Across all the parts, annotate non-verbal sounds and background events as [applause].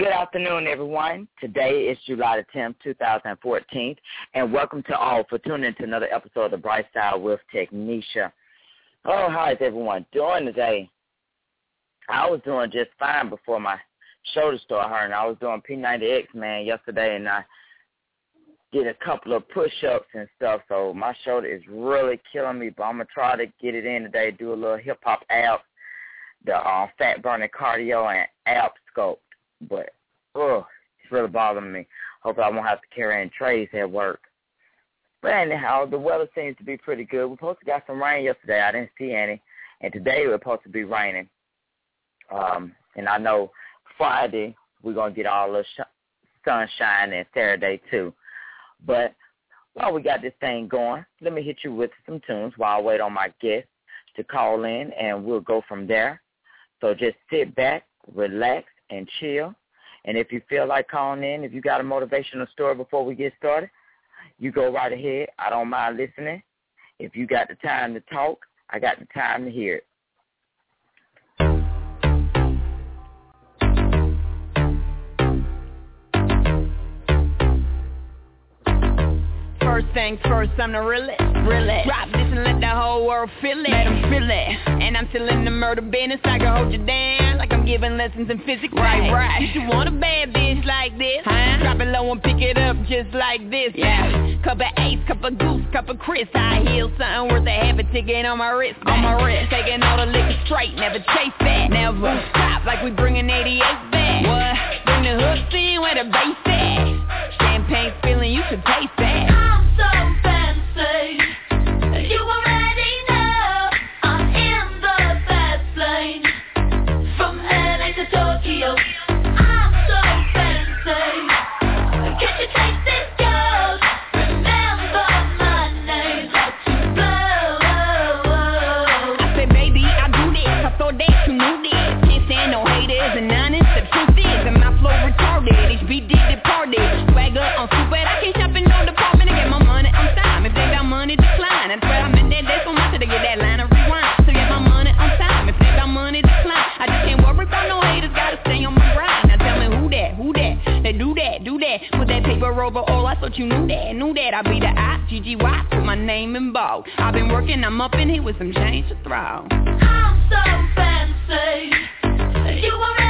Good afternoon, everyone. Today is July the 10th, 2014, and welcome to all for tuning in to another episode of The Bright Side with Technisha. Oh, how is everyone doing today? I was doing just fine before my shoulder started hurting. I was doing P90X, man, yesterday, and I did a couple of push-ups and stuff, so my shoulder is really killing me, but I'm going to try to get it in today, do a little hip-hop abs, the uh, fat-burning cardio, and ab sculpt. But, oh, it's really bothering me. Hopefully I won't have to carry in trays at work. But anyhow, the weather seems to be pretty good. We supposed to got some rain yesterday. I didn't see any. And today we're supposed to be raining. Um, and I know Friday we're gonna get all the sh- sunshine and Saturday too. But while we got this thing going, let me hit you with some tunes while I wait on my guest to call in, and we'll go from there. So just sit back, relax, and chill. And if you feel like calling in, if you got a motivational story before we get started, you go right ahead. I don't mind listening. If you got the time to talk, I got the time to hear it. First things first, I'm the realest. Really? Drop this and let the whole world feel it. Let them feel it. And I'm still in the murder business. I can hold you down giving lessons in physics. Right, right. Did you want a bad bitch like this? Huh? Drop it low and pick it up just like this. Yeah. Cup of ace, cup of goose, cup of Chris. I heal something worth a half a ticket on my wrist. On my wrist. Taking all the liquor straight, never chase that. Never stop like we bringing 88 back. What? Bring the hook scene where the bass at. Champagne feeling, you should taste thought you knew that, knew that. I'd be the I, G-G-Y, my name in bold. I've been working, I'm up in here with some change to throw. I'm so fancy. You already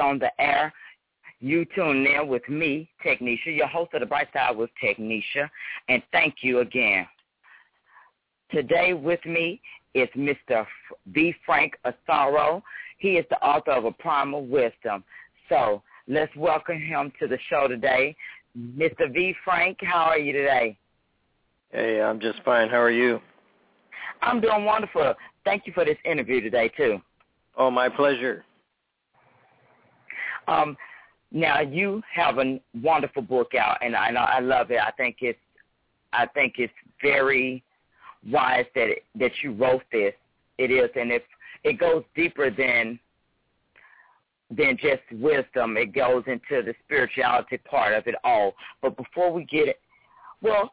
On the air. You tune in with me, Technisha, your host of the Bright Side with Technisha, and thank you again. Today with me is Mr. V. Frank Asaro. He is the author of A Primal Wisdom. So let's welcome him to the show today. Mr. V. Frank, how are you today? Hey, I'm just fine. How are you? I'm doing wonderful. Thank you for this interview today, too. Oh, my pleasure. Um, now you have a wonderful book out, and I know I love it. I think it's, I think it's very wise that it, that you wrote this. It is, and if it goes deeper than than just wisdom, it goes into the spirituality part of it all. But before we get it, well,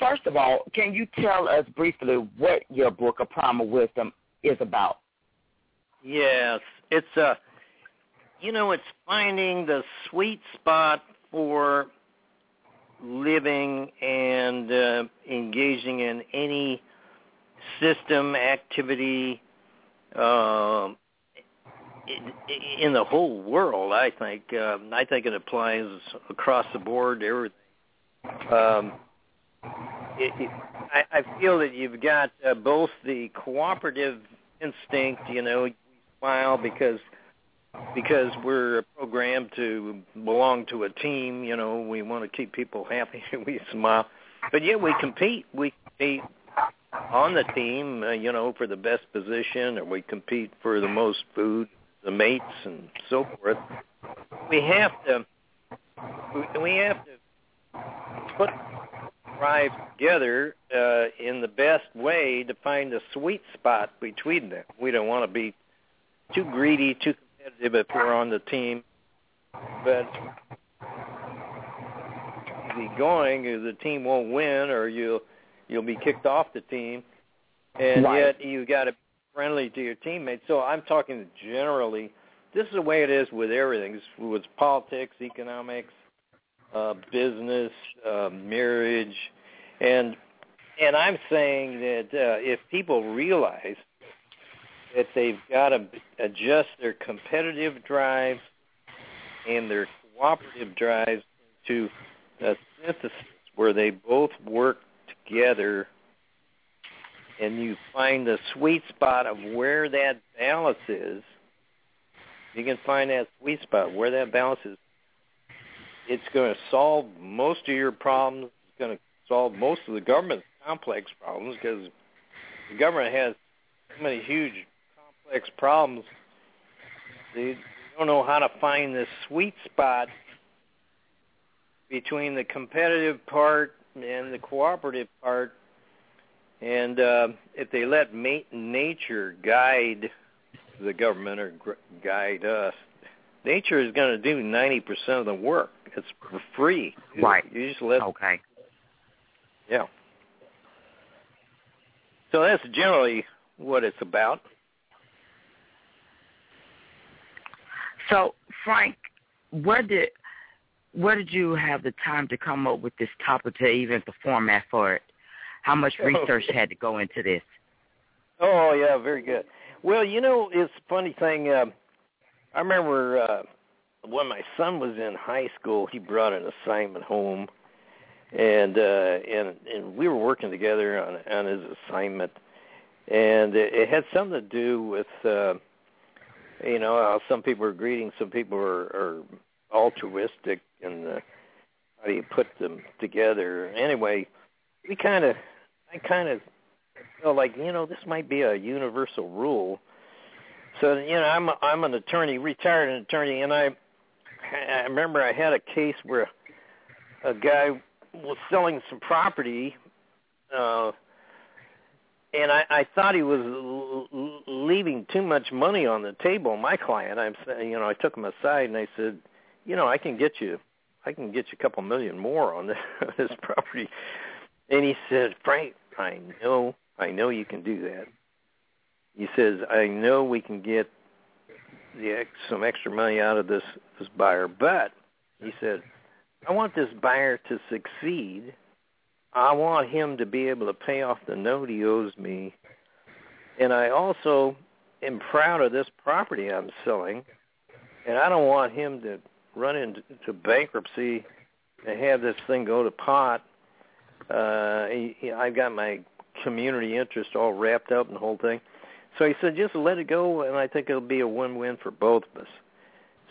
first of all, can you tell us briefly what your book, A Primal Wisdom, is about? Yes, it's a, you know, it's finding the sweet spot for living and uh, engaging in any system activity uh, in, the whole world. I think um, I think it applies across the board to everything. Um, it, it, I, I feel that you've got uh, both the cooperative instinct, you know, we smile because because we're programmed to belong to a team, you know, we want to keep people happy, and [laughs] we smile. But yet we compete. We compete on the team, uh, you know, for the best position, or we compete for the most food, the mates, and so forth. We have to, we have to put drive together uh, in the best way to find a sweet spot between them. We don't want to be too greedy, too competitive if we're on the team, but be going, is the team won't win, or you'll you'll be kicked off the team, and right. yet you got to be friendly to your teammates. So I'm talking generally. This is the way it is with everything. It's with politics, economics, uh, business, uh, marriage, and and I'm saying that uh, if people realize that they've got to adjust their competitive drive and their cooperative drives to a synthesis where they both work together and you find the sweet spot of where that balance is, you can find that sweet spot where that balance is. It's going to solve most of your problems. It's going to solve most of the government's complex problems because the government has so many huge complex problems. They, don't know how to find the sweet spot between the competitive part and the cooperative part. And uh, if they let mate nature guide the government or gr- guide us, nature is going to do 90% of the work. It's for free. Right. You just let. Okay. Yeah. So that's generally what it's about. So, Frank, where did where did you have the time to come up with this topic to even the format for it? How much research had to go into this? Oh yeah, very good. Well, you know, it's a funny thing. Uh, I remember uh, when my son was in high school, he brought an assignment home, and uh, and and we were working together on on his assignment, and it, it had something to do with. Uh, you know, how some people are greeting, some people are, are altruistic, and uh, how do you put them together? Anyway, we kind of, I kind of feel like you know this might be a universal rule. So you know, I'm a, I'm an attorney, retired an attorney, and I I remember I had a case where a guy was selling some property. Uh, and I, I thought he was leaving too much money on the table. My client, I'm you know, I took him aside and I said, you know, I can get you, I can get you a couple million more on this, [laughs] this property. And he said, Frank, I know, I know you can do that. He says, I know we can get the some extra money out of this this buyer, but he said, I want this buyer to succeed I want him to be able to pay off the note he owes me. And I also am proud of this property I'm selling. And I don't want him to run into bankruptcy and have this thing go to pot. Uh, I've got my community interest all wrapped up in the whole thing. So he said, just let it go, and I think it'll be a win-win for both of us.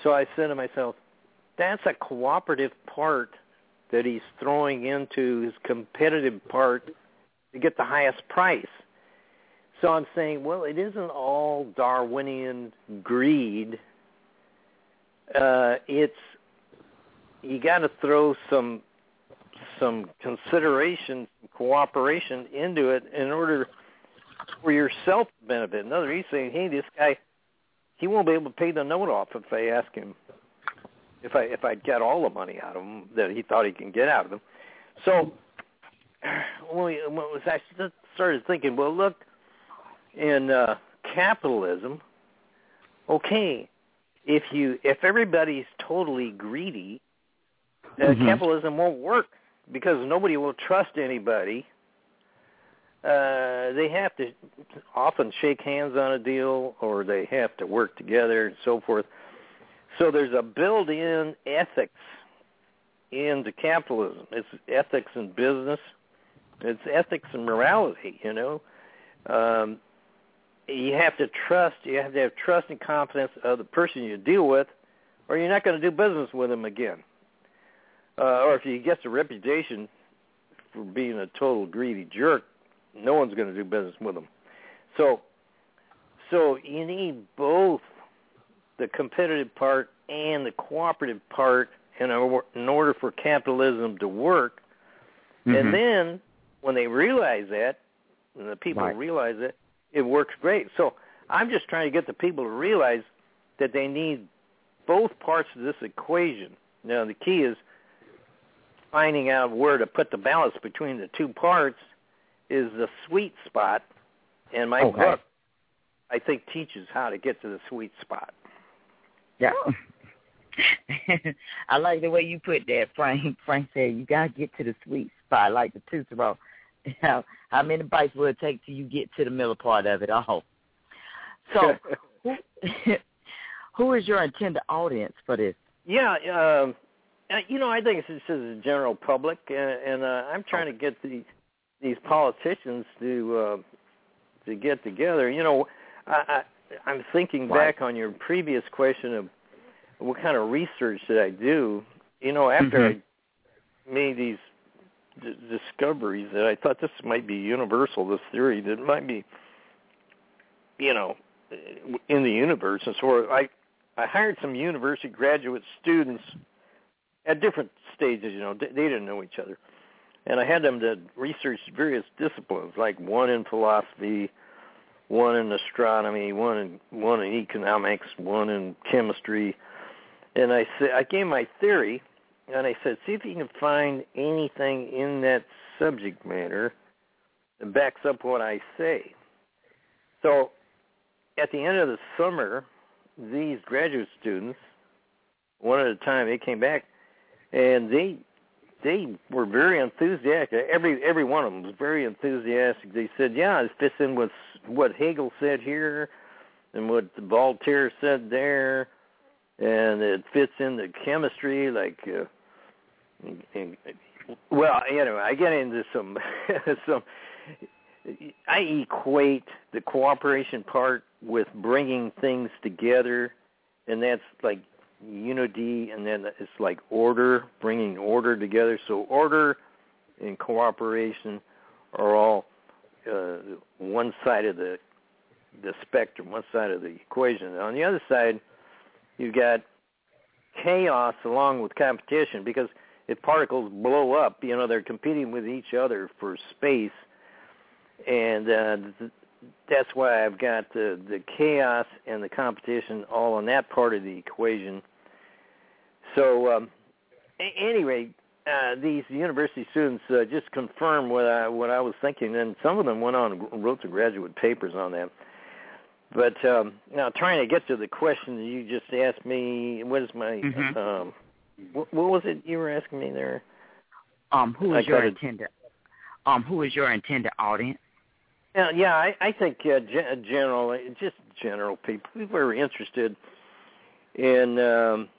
So I said to myself, that's a cooperative part that he's throwing into his competitive part to get the highest price. So I'm saying, well, it isn't all Darwinian greed. Uh, it's you got to throw some some consideration, cooperation into it in order for yourself benefit. Another, he's saying, hey, this guy, he won't be able to pay the note off if I ask him if I if I get all the money out of him that he thought he can get out of him. So when we when I started thinking, well, look, in uh, capitalism, okay, if you if everybody's totally greedy, uh, mm-hmm. capitalism won't work because nobody will trust anybody. Uh, they have to often shake hands on a deal, or they have to work together and so forth. So there's a built-in ethics into capitalism. It's ethics in business. It's ethics and morality. You know, um, you have to trust. You have to have trust and confidence of the person you deal with, or you're not going to do business with them again. Uh, or if you get the reputation for being a total greedy jerk, no one's going to do business with them. So, so you need both the competitive part and the cooperative part in, in order for capitalism to work. Mm-hmm. And then when they realize that, and the people right. realize it, it works great. So I'm just trying to get the people to realize that they need both parts of this equation. Now the key is finding out where to put the balance between the two parts is the sweet spot. And my okay. book, I think, teaches how to get to the sweet spot. Yeah. [laughs] I like the way you put that, Frank. Frank said you gotta get to the sweet spot, I like the tooth roll. [laughs] How, how many bites will it take till you get to the middle part of it all? [laughs] So, who, [laughs] who is your intended audience for this? Yeah, um, uh, you know, I think it's just the general public, and, and uh, I'm trying to get the these politicians to uh, to get together. You know, I, I, I'm thinking right. back on your previous question of what kind of research did I do? You know, after mm-hmm. I made these d- discoveries that I thought this might be universal, this theory that might be, you know, in the universe, and so I I hired some university graduate students at different stages. You know, they didn't know each other, and I had them to research various disciplines, like one in philosophy, one in astronomy, one in one in economics, one in chemistry, and I said I gave my theory, and I said, see if you can find anything in that subject matter that backs up what I say. So, at the end of the summer, these graduate students, one at a time, they came back and they they were very enthusiastic. Every every one of them was very enthusiastic. They said, "Yeah, it fits in with what Hegel said here, and what Voltaire said there, and it fits in the chemistry like." Uh, well, anyway, I get into some [laughs] some. I equate the cooperation part with bringing things together, and that's like unity, and then it's like order, bringing order together. So order and cooperation are all uh, one side of the the spectrum, one side of the equation. On the other side, you've got chaos along with competition because if particles blow up, you know they're competing with each other for space, and uh, that's why I've got the the chaos and the competition all on that part of the equation. So, um, anyway, uh, these university students uh, just confirmed what I what I was thinking, and some of them went on and wrote some graduate papers on that. But um, now, trying to get to the question that you just asked me, what is my mm-hmm. um, what, what was it you were asking me there? Um, who is your intended? Um, who is your intended audience? Yeah, yeah, I, I think uh, gen- general, just general people, people are interested in um,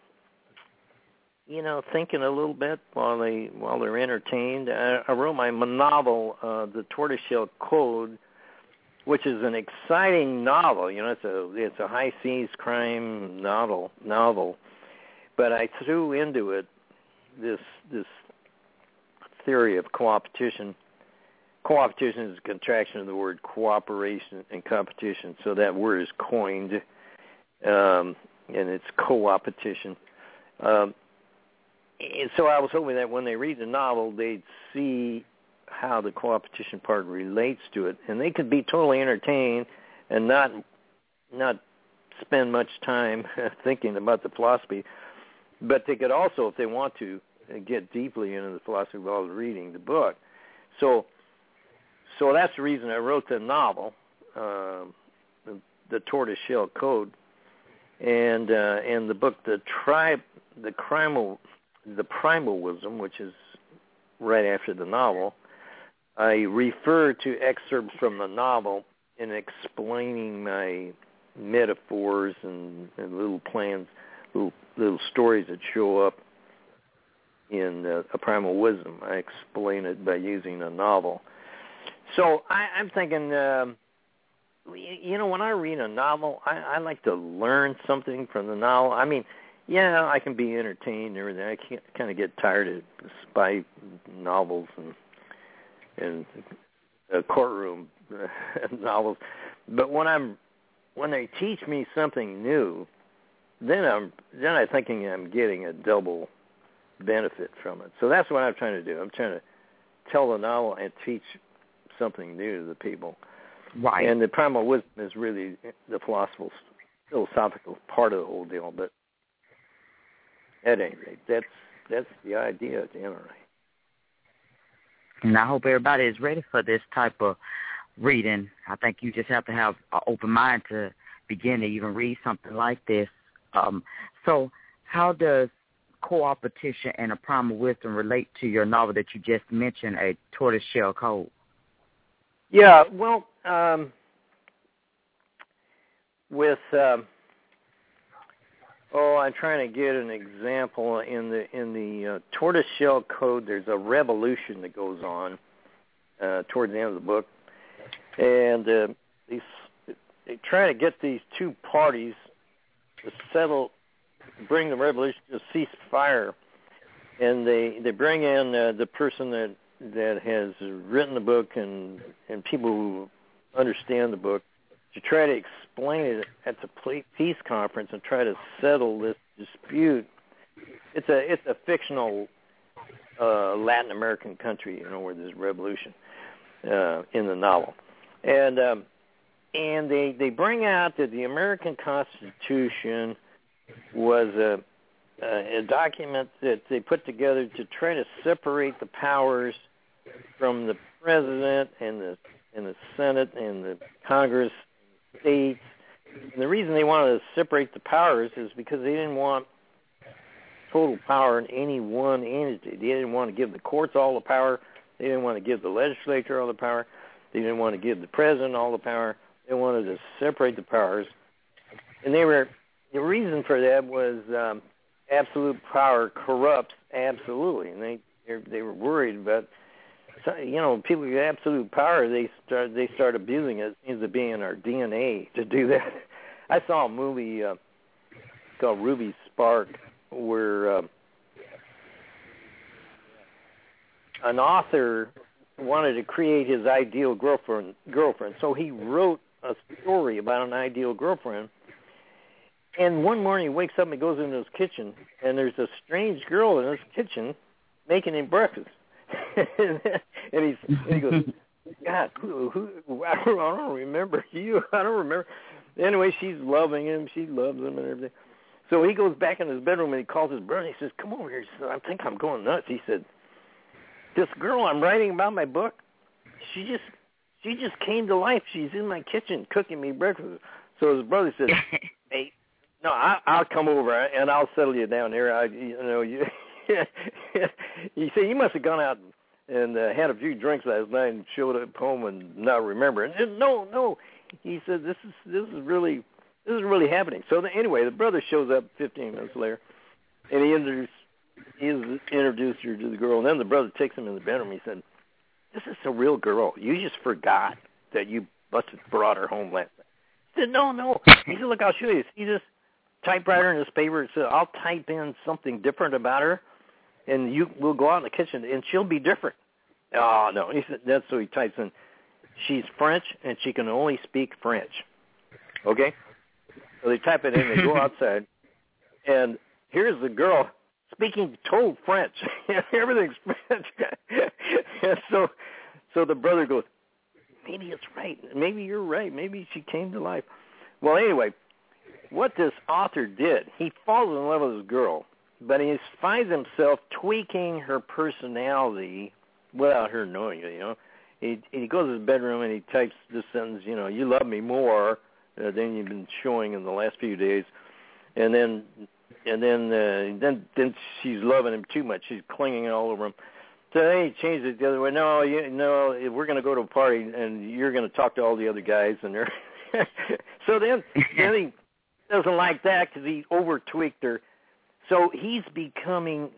you know, thinking a little bit while they while they're entertained. I, I wrote my novel, uh, The Tortoise Shell Code, which is an exciting novel. You know, it's a it's a high seas crime novel novel, but I threw into it this this theory of co-opetition. Co-opetition is a contraction of the word cooperation and competition, so that word is coined, um, and it's co-opetition. Um, and so I was hoping that when they read the novel, they'd see how the co-opetition part relates to it, and they could be totally entertained and not not spend much time [laughs] thinking about the philosophy. But they could also, if they want to, get deeply into the philosophy while reading the book. So, so that's the reason I wrote the novel, uh, the, the Tortoise Shell Code, and uh, and the book, the tribe, the primal, the primal wisdom, which is right after the novel. I refer to excerpts from the novel in explaining my metaphors and, and little plans, little little stories that show up in uh, a primal wisdom. I explain it by using a novel. So I, I'm thinking, um, you know, when I read a novel, I, I like to learn something from the novel. I mean, yeah, I can be entertained and everything. I can't kind of get tired of spy novels and and uh, courtroom [laughs] novels. But when I'm when they teach me something new, then I'm then I'm thinking I'm getting a double benefit from it. So that's what I'm trying to do. I'm trying to tell the novel and teach something new to the people. Right. And the primal wisdom is really the philosophical philosophical part of the whole deal. But at any rate, that's that's the idea at the end of. And I hope everybody is ready for this type of reading. I think you just have to have an open mind to begin to even read something like this. Um, so, how does co-opetition and a primal wisdom relate to your novel that you just mentioned, A Tortoise Shell Code? Yeah, well, um, with um, oh, I'm trying to get an example in the in the uh, Tortoise Shell Code. There's a revolution that goes on uh, towards the end of the book, and uh, these they try to get these two parties settle bring the revolution to cease fire, and they they bring in uh, the person that that has written the book and and people who understand the book to try to explain it at the peace conference and try to settle this dispute. It's a it's a fictional uh, Latin American country, you know, where there's revolution uh, in the novel, and um, and they they bring out that the American Constitution was a, a document that they put together to try to separate the powers from the president and the and the Senate and the Congress, states. And the reason they wanted to separate the powers is because they didn't want total power in any one entity. They didn't want to give the courts all the power. They didn't want to give the legislature all the power. They didn't want to give the president all the power. They wanted to separate the powers. And they were the reason for that was um, absolute power corrupts absolutely, and they they were worried about you know people with absolute power. They start they start abusing it. It seems to be in our DNA to do that. [laughs] I saw a movie uh, called Ruby Spark where uh, an author wanted to create his ideal girlfriend girlfriend so he wrote a story about an ideal girlfriend and one morning he wakes up and he goes into his kitchen, and there's a strange girl in his kitchen making him breakfast. [laughs] and he's and he goes, God, who, who, I don't, I don't remember [laughs] you. I don't remember. Anyway, she's loving him. She loves him and everything. So he goes back in his bedroom and he calls his brother. He says, "Come over here." He says, "I think I'm going nuts." He said, "This girl I'm writing about my book, she just she just came to life. She's in my kitchen cooking me breakfast." So his brother says, [laughs] "Hey, no, I, I'll come over and I'll settle you down here. I, you know, you. [laughs] you see, you must have gone out and uh, had a few drinks last night and showed up home and not remember. And no, no, he said this is this is really this is really happening. So the, anyway, the brother shows up 15 minutes later, and he introduces he introduced her to the girl, and then the brother takes him in the bedroom. He said, "This is a real girl. You just forgot that you busted brought her home last night." He said, "No, no." He said, "Look, I'll show you. See this typewriter in this paper? It says I'll type in something different about her, and you we'll go out in the kitchen, and she'll be different." Oh no, he said that's so he types in. She's French, and she can only speak French. Okay, so they type it in. They go [laughs] outside, and here's the girl speaking total French. [laughs] Everything's French. [laughs] and so, so the brother goes, maybe it's right. Maybe you're right. Maybe she came to life. Well, anyway, what this author did, he falls in love with this girl, but he finds himself tweaking her personality without her knowing it. You know, he he goes to his bedroom and he types this sentence. You know, you love me more uh, than you've been showing in the last few days, and then and then uh, then then she's loving him too much. She's clinging all over him. So then he changed it the other way. No, you no, we're going to go to a party and you're going to talk to all the other guys and they're [laughs] so then [laughs] then he doesn't like that because he over tweaked her. So he's becoming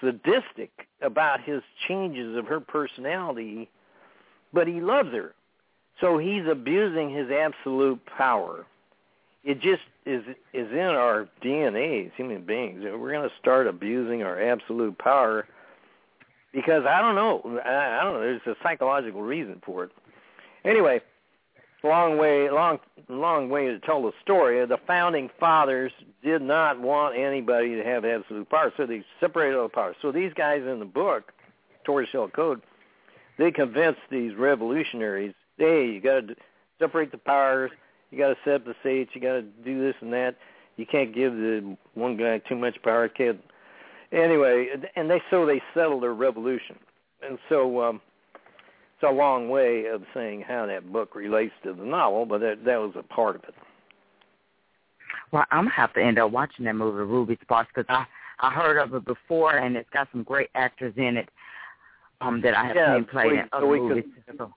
sadistic about his changes of her personality, but he loves her. So he's abusing his absolute power. It just is is in our DNA as human beings. We're going to start abusing our absolute power because I don't know. I, don't know. There's a psychological reason for it. Anyway, long way, long, long way to tell the story. The founding fathers did not want anybody to have absolute power, so they separated all the power. So these guys in the book, Tortoise Shell Code, they convinced these revolutionaries, hey, you got to separate the powers. You got to set up the states. You got to do this and that. You can't give the one guy too much power. Can't. Anyway, and they so they settled their revolution, and so um, it's a long way of saying how that book relates to the novel, but that that was a part of it. Well, I'm gonna have to end up watching that movie, Ruby Sparks, because I I heard of it before, and it's got some great actors in it um that I have Yeah, seen played we- in so other we could- So,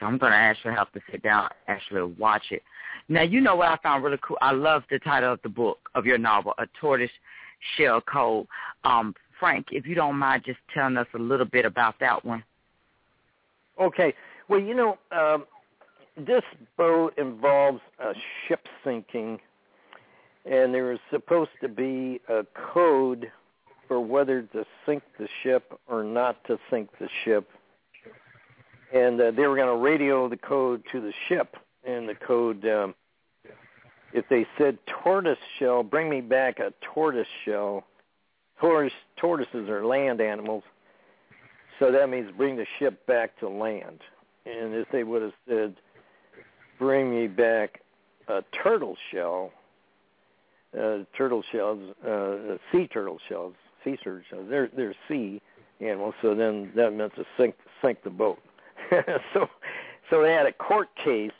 so I'm gonna actually have to sit down actually watch it. Now, you know what I found really cool? I love the title of the book of your novel, A Tortoise Shell Code. Um, Frank, if you don't mind just telling us a little bit about that one. Okay. Well, you know, um, this boat involves a ship sinking, and there was supposed to be a code for whether to sink the ship or not to sink the ship. And uh, they were going to radio the code to the ship, and the code, um, if they said tortoise shell, bring me back a tortoise shell. Tortoise, tortoises are land animals. So that means bring the ship back to land. And if they would have said, bring me back a turtle shell, uh, turtle shells, uh, sea turtle shells, sea turtle shells, they're, they're sea animals, so then that meant to sink, sink the boat. [laughs] so, so they had a court case,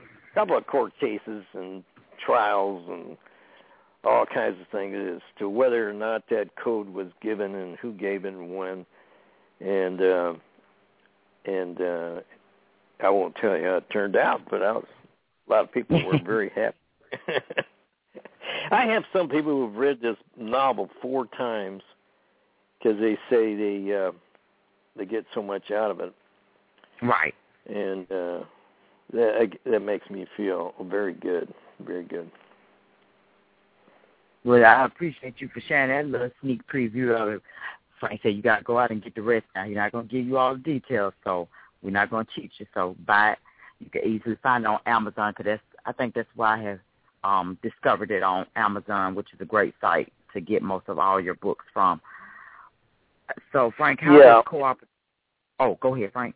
a couple of court cases and trials and all kinds of things as to whether or not that code was given and who gave it and when and uh, and uh, I won't tell you how it turned out, but I was, a lot of people were [laughs] very happy. [laughs] I have some people who've read this novel four times because they say they uh, they get so much out of it, Right. and uh, that that makes me feel very good, very good. Well, I appreciate you for sharing that little sneak preview of it. Frank said you got to go out and get the rest now. He's not going to give you all the details, so we're not going to teach you. So buy it. You can easily find it on Amazon because that's I think that's why I have um, discovered it on Amazon, which is a great site to get most of all your books from. So Frank, how Yeah. does co-op? Oh, go ahead, Frank.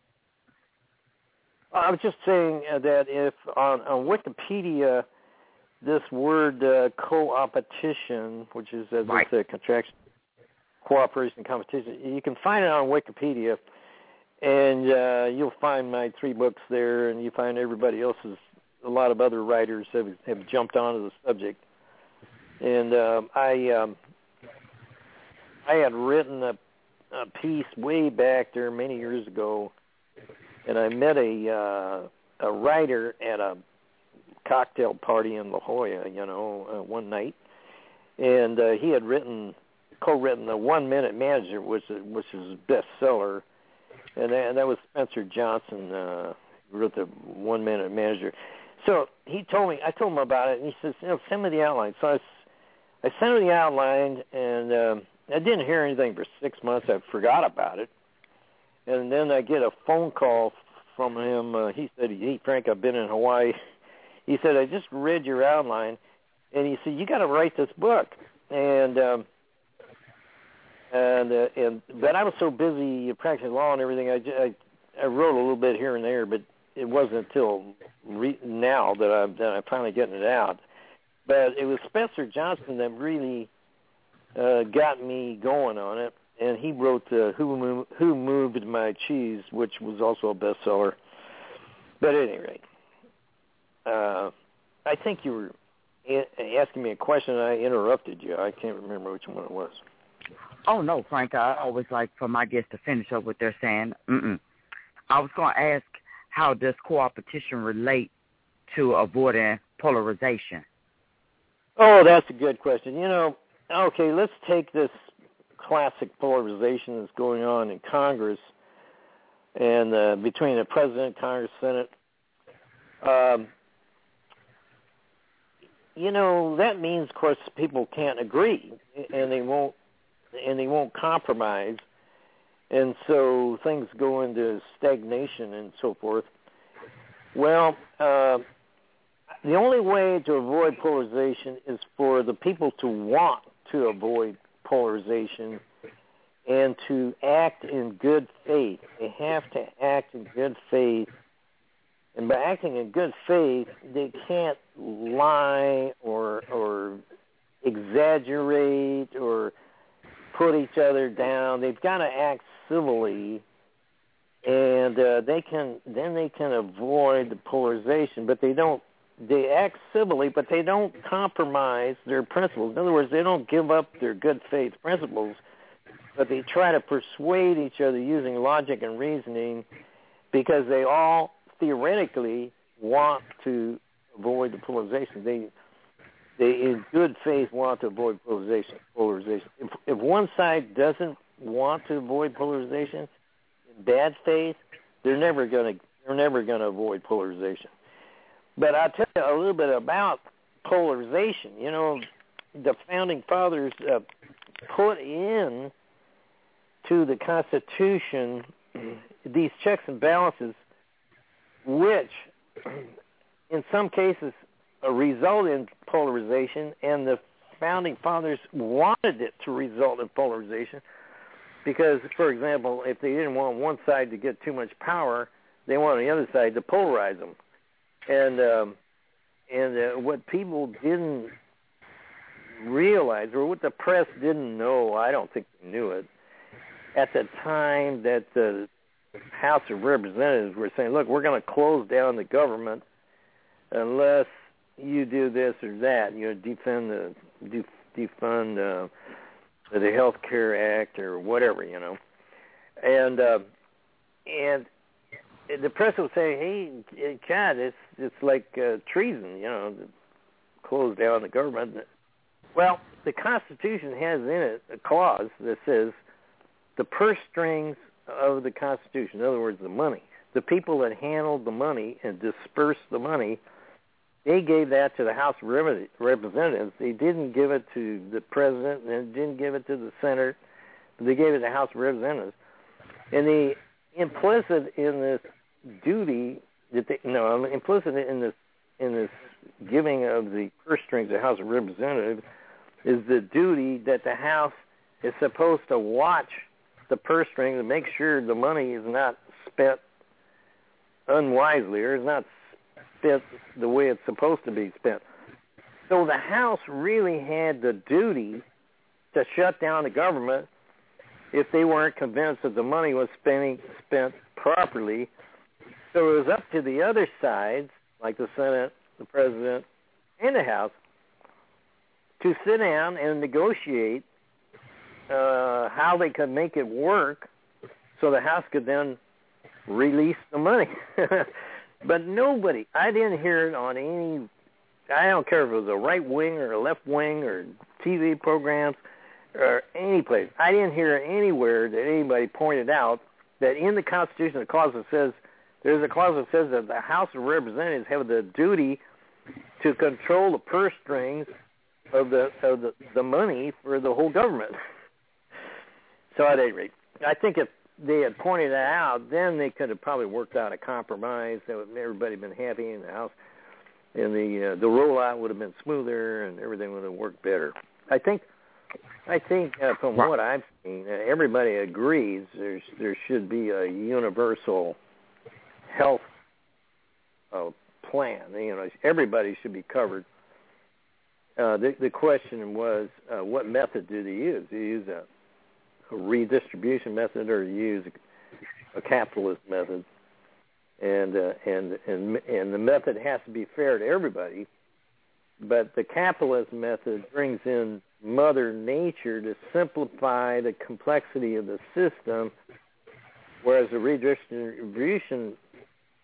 I was just saying uh, that if on, on Wikipedia, this word uh, co-opetition, which is as Right. it's a contraction, cooperation, competition, you can find it on Wikipedia, and uh, you'll find my three books there, and you find everybody else's. A lot of other writers have have jumped onto the subject, and um, I um, I had written a, a piece way back there many years ago and I met a uh, a writer at a cocktail party in La Jolla, you know, uh, one night, and uh, he had written co-written the One Minute Manager, which is which is a bestseller, and that, and that was Spencer Johnson uh, wrote the One Minute Manager. So he told me, I told him about it, and he says, you know, send me the outline. So I, I sent him the outline, and um, I didn't hear anything for six months. I forgot about it, and then I get a phone call from him. Uh, he said, "Hey Frank, I've been in Hawaii." He said, "I just read your outline," and he said, "You got to write this book." And um, and uh, and but I was so busy practicing law and everything. I, I I wrote a little bit here and there, but it wasn't until re- now that I'm that I'm finally getting it out. But it was Spencer Johnson that really uh, got me going on it, and he wrote uh, "Who Moved, Who Moved My Cheese," which was also a bestseller. But at any rate, uh, I think you were a- asking me a question. and I interrupted you. I can't remember which one it was. Oh no, Frank. I always like for my guests to finish up what they're saying. Mm-mm. I was going to ask, how does co-opetition relate to avoiding polarization? Oh, that's a good question. You know, okay, let's take this classic polarization that's going on in Congress and uh, between the president, Congress, Senate. Um, you know, that means, of course, people can't agree, and they won't, and they won't compromise, and so things go into stagnation and so forth. Well, uh, the only way to avoid polarization is for the people to want to avoid polarization and to act in good faith. They have to act in good faith. And by acting in good faith, they can't lie or or exaggerate or put each other down. They've got to act civilly and uh, they can then they can avoid the polarization, but they don't they act civilly, but they don't compromise their principles. In other words, they don't give up their good faith principles, but they try to persuade each other using logic and reasoning because they all theoretically want to avoid the polarization. They they in good faith want to avoid polarization. Polarization. If, if one side doesn't want to avoid polarization, in bad faith, they're never going to they're never going to avoid polarization. But I'll tell you a little bit about polarization. You know, the founding fathers uh, put in to the Constitution these checks and balances, which, in some cases, result in polarization, and the founding fathers wanted it to result in polarization because, for example, if they didn't want one side to get too much power, they wanted the other side to polarize them and um, and uh, what people didn't realize, or what the press didn't know, I don't think they knew it at the time that the House of Representatives were saying, "Look, we're going to close down the government unless you do this or that. You know, defend the def, defund uh, the Health Care Act or whatever. You know." And uh, and the press will say, "Hey, God, it's it's like uh, treason, you know, to close down the government." Well, the Constitution has in it a clause that says the purse strings of the Constitution, in other words, the money, the people that handled the money and dispersed the money, they gave that to the House of Representatives. They didn't give it to the president, and didn't give it to the Senate. They gave it to the House of Representatives, and the implicit in this duty that they no implicit in this in this giving of the purse strings to the House of Representatives is the duty that the House is supposed to watch the purse strings and make sure the money is not spent unwisely or is not spent the way it's supposed to be spent. So the House really had the duty to shut down the government if they weren't convinced that the money was spending, spent properly. So it was up to the other sides, like the Senate, the President, and the House, to sit down and negotiate uh, how they could make it work so the House could then release the money. [laughs] but nobody, I didn't hear it on any, I don't care if it was a right wing or a left wing or TV programs, or any place. I didn't hear anywhere that anybody pointed out that in the Constitution, the clause that says there's a clause that says that the House of Representatives have the duty to control the purse strings of the of the, the money for the whole government. [laughs] So at any rate, I think if they had pointed that out, then they could have probably worked out a compromise that would everybody been happy in the house, and the uh, the rollout would have been smoother and everything would have worked better. I think. I think uh, from what I've seen, uh, everybody agrees there's there should be a universal health uh, plan. You know, everybody should be covered. Uh, the the question was, uh, what method do they use? Do you use a, a redistribution method or do you use a, a capitalist method? And uh, and and and the method has to be fair to everybody. But the capitalist method brings in Mother Nature to simplify the complexity of the system, whereas the redistribution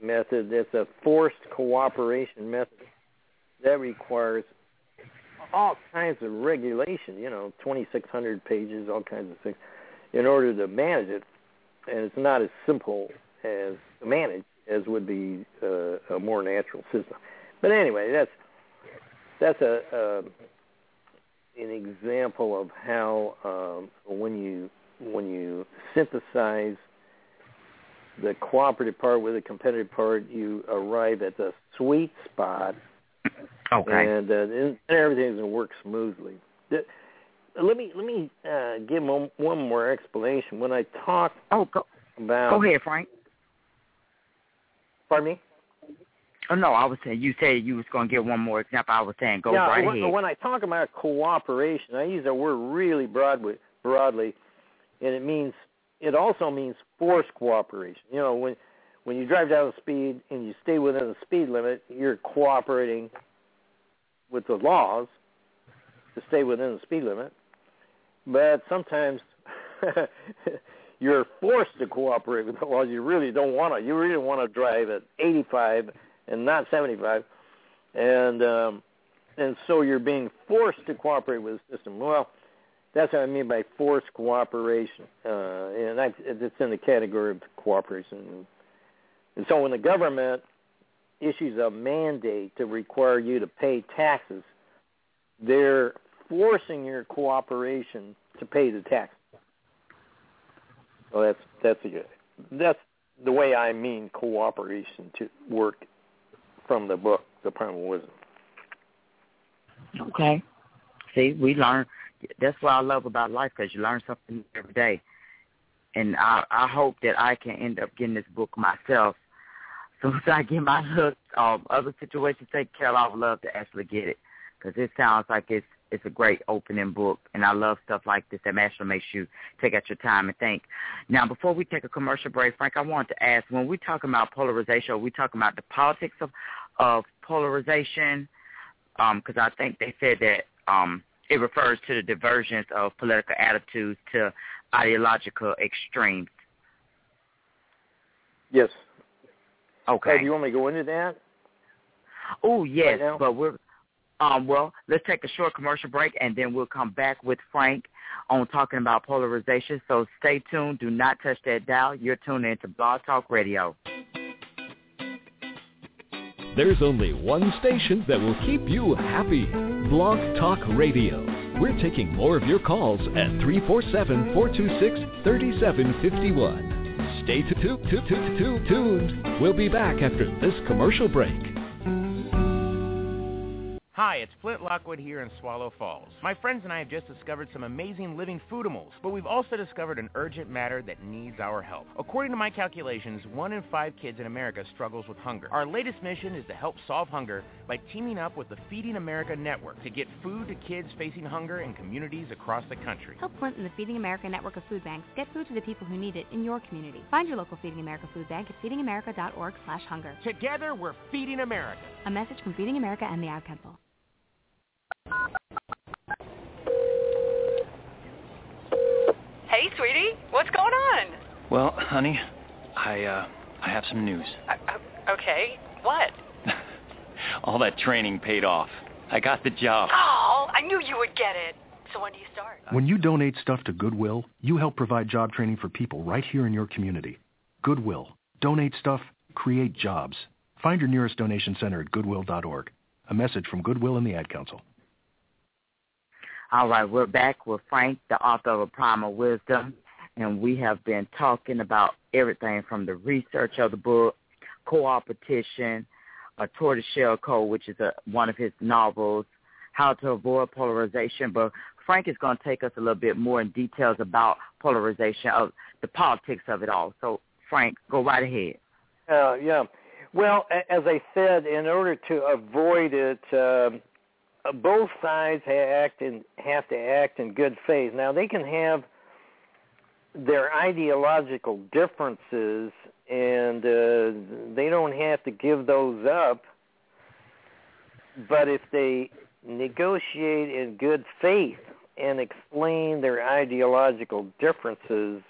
method it's a forced cooperation method that requires all kinds of regulation, you know, 2,600 pages, all kinds of things, in order to manage it. And it's not as simple as to manage as would be uh, a more natural system. But anyway, that's that's a, a an example of how um, when you when you synthesize the cooperative part with the competitive part, you arrive at the sweet spot, Okay. and, uh, and everything's gonna work smoothly. The, let me let me uh, give one, one more explanation. When I talk oh, go about, go ahead, Frank. Pardon me. Oh no, I was saying you said you was going to give one more example. I was saying go yeah, right when, ahead. when I talk about cooperation, I use that word really broadly, broadly, and it means it also means forced cooperation. You know, when when you drive down the speed and you stay within the speed limit, you're cooperating with the laws to stay within the speed limit. But sometimes [laughs] you're forced to cooperate with the laws. You really don't want to. You really want to drive at 85 and not 75, and um, and so you're being forced to cooperate with the system. Well, that's what I mean by forced cooperation, uh, and I, it's in the category of cooperation. And so when the government issues a mandate to require you to pay taxes, they're forcing your cooperation to pay the tax. So that's that's a good. That's the way I mean cooperation to work from the book, The Primal Wisdom. Okay. See, we learn. That's what I love about life because you learn something every day. And I, I hope that I can end up getting this book myself. [laughs] So as I get my hook, um, other situations taken care of, I would love to actually get it because it sounds like it's it's a great opening book, and I love stuff like this that actually makes you take out your time and think. Now, before we take a commercial break, Frank, I wanted to ask: when we talking about polarization, are we talking about the politics of of polarization? Because I think they said that um, it refers to the divergence of political attitudes to ideological extremes. Yes. Okay. Hey, do you want me to go into that? Oh yes, Right but we're um well, let's take a short commercial break and then we'll come back with Frank on talking about polarization. So stay tuned. Do not touch that dial. You're tuned in to Blog Talk Radio. There's only one station that will keep you happy. Blog Talk Radio. We're taking more of your calls at 347-426-3751. Stay tu- tu- tu- tu- tu- tuned. We'll be back after this commercial break. Hi, it's Flint Lockwood here in Swallow Falls. My friends and I have just discovered some amazing living foodimals, but we've also discovered an urgent matter that needs our help. According to my calculations, one in five kids in America struggles with hunger. Our latest mission is to help solve hunger by teaming up with the Feeding America Network to get food to kids facing hunger in communities across the country. Help Flint and the Feeding America network of food banks get food to the people who need it in your community. Find your local Feeding America food bank at feedingamerica.org slash hunger. Together, we're feeding America. A message from Feeding America and the Ad Council. Hey, sweetie, what's going on? Well, honey, I uh I have some news. Uh, uh, okay, what? [laughs] All that training paid off. I got the job. Oh, I knew you would get it. So when do you start? When you donate stuff to Goodwill, you help provide job training for people right here in your community. Goodwill. Donate stuff, create jobs. Find your nearest donation center at goodwill.org. A message from Goodwill and the Ad Council. All right, we're back with Frank, the author of A Primal Wisdom, and we have been talking about everything from the research of the book, co-opetition, a Tortoise Shell Code, which is a, one of his novels, how to avoid polarization. But Frank is going to take us a little bit more in details about polarization of the politics of it all. So, Frank, go right ahead. Uh, yeah. Well, as I said, in order to avoid it, uh, both sides act in, have to act in good faith. Now, they can have their ideological differences, and uh, they don't have to give those up. But if they negotiate in good faith and explain their ideological differences,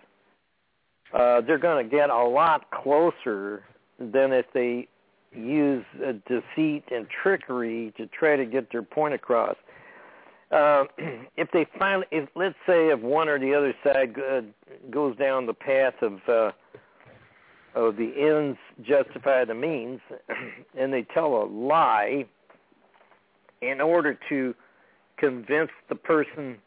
uh, they're going to get a lot closer than if they use uh, deceit and trickery to try to get their point across. Uh, [clears throat] if they finally, if let's say, if one or the other side uh, goes down the path of uh, of the ends justify the means, [clears throat] and they tell a lie in order to convince the person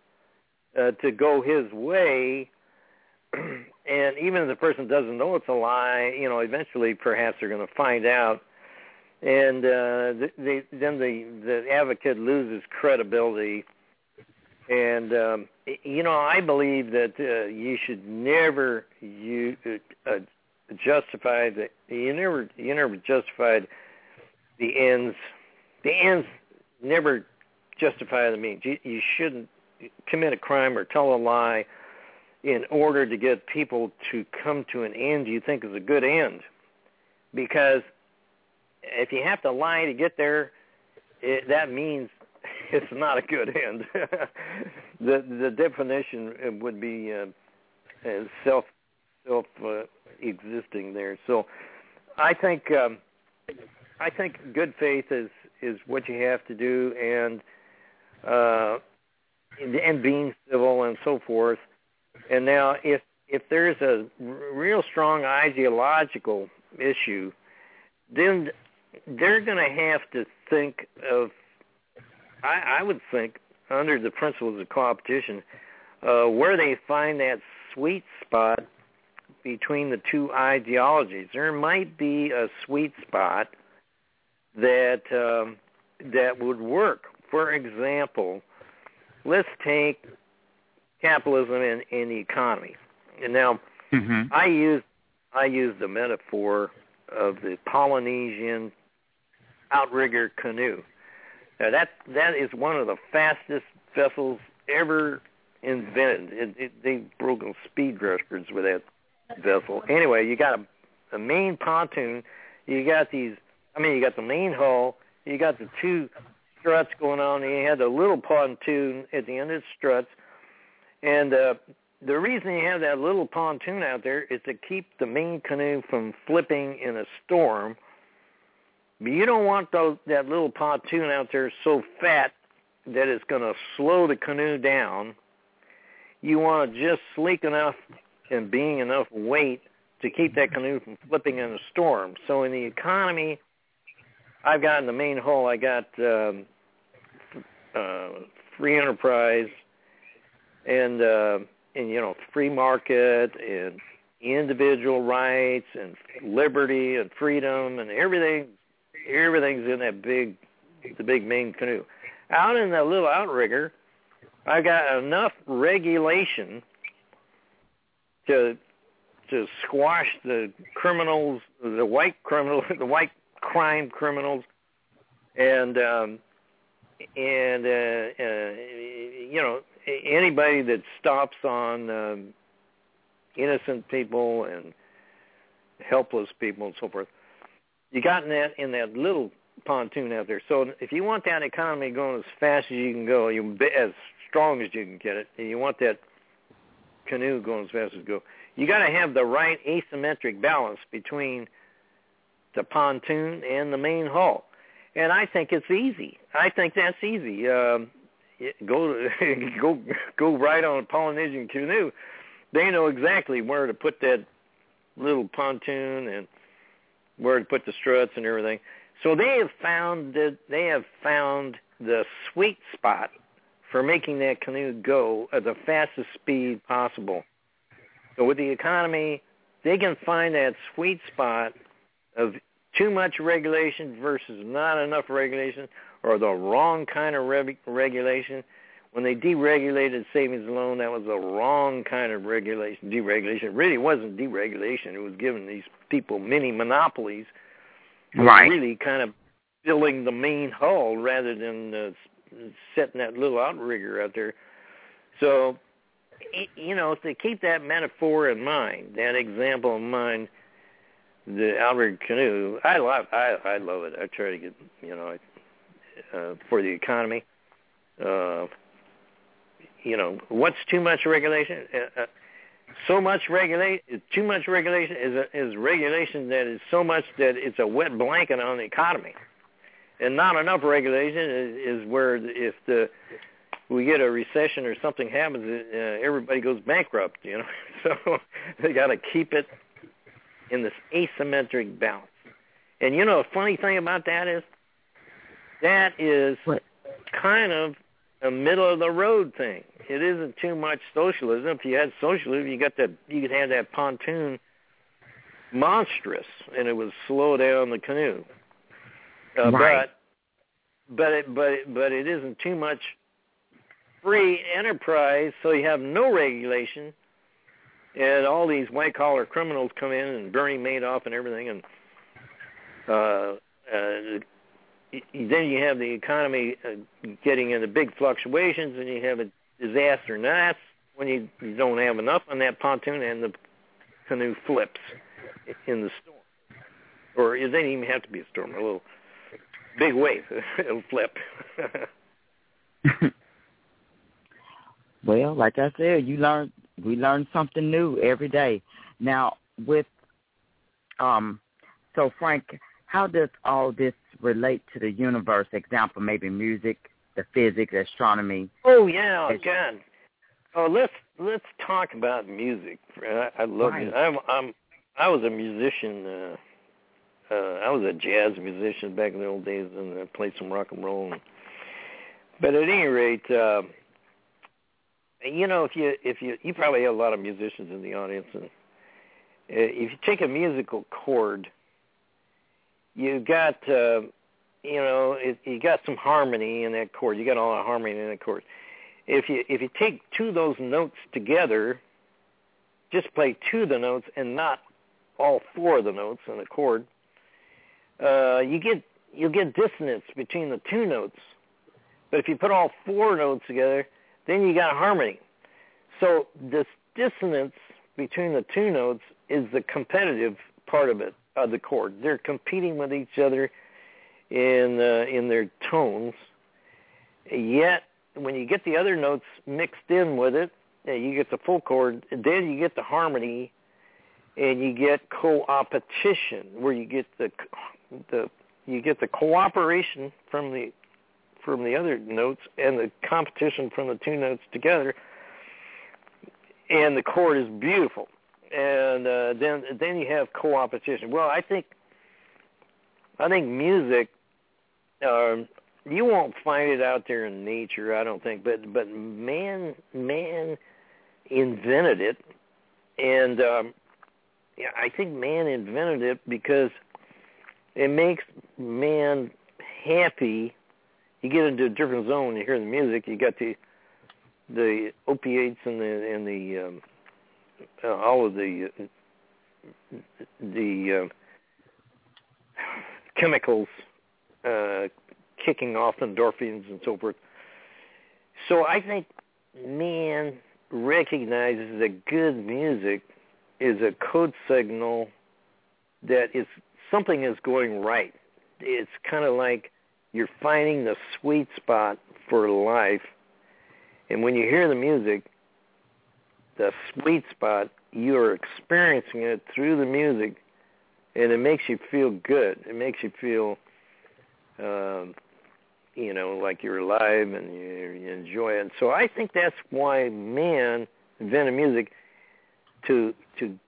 uh, to go his way, [clears throat] and even if the person doesn't know it's a lie, you know, eventually perhaps they're going to find out and uh, they, then the the advocate loses credibility. And um, you know, I believe that uh, you should never you uh, justify the you never you never justified the ends. The ends never justify the means. You, you shouldn't commit a crime or tell a lie in order to get people to come to an end you think is a good end, because if you have to lie to get there, it, that means [laughs] it's not a good end. [laughs] the the definition would be uh, self self uh, existing there. So I think um, I think good faith is is what you have to do, and uh, and being civil and so forth. And now, if if there's a real strong ideological issue, then they're going to have to think of, I, I would think, under the principles of co-opetition, uh, where they find that sweet spot between the two ideologies. There might be a sweet spot that um, that would work. For example, let's take capitalism and, and the economy. And now, mm-hmm. I use I use the metaphor of the Polynesian outrigger canoe. Now that that is one of the fastest vessels ever invented. It, it, they've broken speed records with that vessel. Anyway, you got a, a main pontoon. You got these. I mean, you got the main hull. You got the two struts going on. And you had the little pontoon at the end of the struts. And uh, the reason you have that little pontoon out there is to keep the main canoe from flipping in a storm but you don't want those, that little pontoon out there so fat that it's going to slow the canoe down. You want it just sleek enough and being enough weight to keep that canoe from flipping in a storm. So in the economy, I've got in the main hull, I got um, uh, free enterprise and uh, and you know free market and individual rights and liberty and freedom and everything everything's in that big, the big main canoe. Out in that little outrigger, I got enough regulation to to squash the criminals, the white criminals, [laughs] the white crime criminals, and um, and uh, uh, you know anybody that stops on um, innocent people and helpless people and so forth you got in that in that little pontoon out there. So if you want that economy going as fast as you can go, you as strong as you can get it, and you want that canoe going as fast as you go, you got to have the right asymmetric balance between the pontoon and the main hull. And I think it's easy. I think that's easy. Um, go [laughs] go go right on a Polynesian canoe, they know exactly where to put that little pontoon and where to put the struts and everything. So they have found that they have found the sweet spot for making that canoe go at the fastest speed possible. So with the economy, they can find that sweet spot of too much regulation versus not enough regulation or the wrong kind of re- regulation. When they deregulated savings and loan, that was the wrong kind of regulation. Deregulation it really wasn't deregulation. It was giving these people mini monopolies. Right. Really kind of filling the main hull rather than uh, setting that little outrigger out there. So, you know, they keep that metaphor in mind, that example in mind, the outrigger canoe, I love, I, I love it. I try to get, you know, uh, for the economy. Uh, you know, what's too much regulation? Uh, uh, so much regulate, too much regulation is a, is regulation that is so much that it's a wet blanket on the economy, and not enough regulation is, is where if the we get a recession or something happens, uh, everybody goes bankrupt. You know, [laughs] so they got to keep it in this asymmetric balance. And you know, a funny thing about that is that is kind of a middle of the road thing. It isn't too much socialism. If you had socialism, you got that you could have that pontoon monstrous, and it would slow down the canoe. Uh, Right. But but it but it, but it isn't too much free enterprise, so you have no regulation, and all these white collar criminals come in and Bernie Madoff and everything, and uh, uh, then you have the economy uh, getting into big fluctuations, and you have a disaster. And that's when you, you don't have enough on that pontoon, and the canoe flips in the storm. Or it doesn't even have to be a storm, a little big wave. [laughs] It'll flip. [laughs] Well, like I said, you learn we learn something new every day. Now with um so Frank, how does all this relate to the universe? Example, maybe music, the physics, astronomy. oh yeah, again. Oh, let's let's talk about music. I, I love Right. it. I'm I'm I was a musician. Uh, uh, I was a jazz musician back in the old days, and I played some rock and roll. And, but at any rate, uh, you know, if you if you you probably have a lot of musicians in the audience, and uh, if you take a musical chord, you got uh, you know it, you got some harmony in that chord. You got all the harmony in that chord. If you if you take two of those notes together, just play two of the notes and not all four of the notes in a chord, uh, you get you'll get dissonance between the two notes. But if you put all four notes together, then you got harmony. So this dissonance between the two notes is the competitive part of it of the chord. They're competing with each other in uh, in their tones. Yet when you get the other notes mixed in with it, you get the full chord. Then you get the harmony, and you get co-opetition, where you get the the you get the cooperation from the from the other notes and the competition from the two notes together, and the chord is beautiful. And uh, then then you have co-opetition. Well, I think I think music. Um, you won't find it out there in nature, I don't think. But but man man invented it, and um, yeah, I think man invented it because it makes man happy. You get into a different zone. You hear the music. You got the the opiates and the and the um, uh, all of the the uh, chemicals uh, kicking off endorphins and so forth. So I think man recognizes that good music is a code signal that is something is going right. It's kind of like you're finding the sweet spot for life. And when you hear the music, the sweet spot, you're experiencing it through the music, and it makes you feel good. It makes you feel, um, you know, like you're alive and you, you enjoy it. And so I think that's why man invented music to to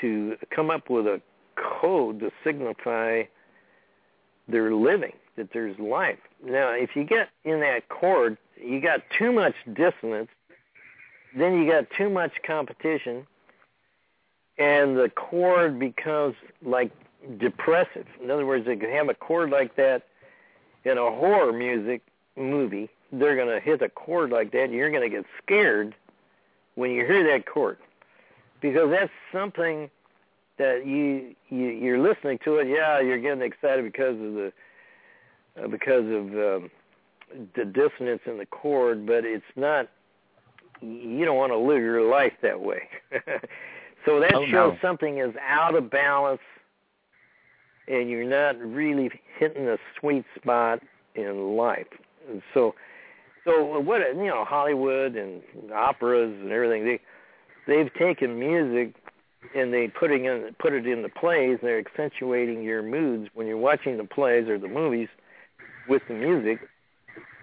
to, come up with a code to signify their living, that there's life. Now, if you get in that chord, you got too much dissonance, then you got too much competition, and the chord becomes like depressive. In other words, they can have a chord like that in a horror music movie. They're going to hit a chord like that, and you're going to get scared when you hear that chord because that's something that you, you you're listening to it. Yeah, you're getting excited because of the uh, because of um, the dissonance in the chord, but it's not. You don't want to live your life that way. [laughs] so that Oh, shows no. something is out of balance, and you're not really hitting the sweet spot in life. And so, so what you know, Hollywood and operas and everything they they've taken music and they putting in put it in the plays. They're accentuating your moods when you're watching the plays or the movies with the music,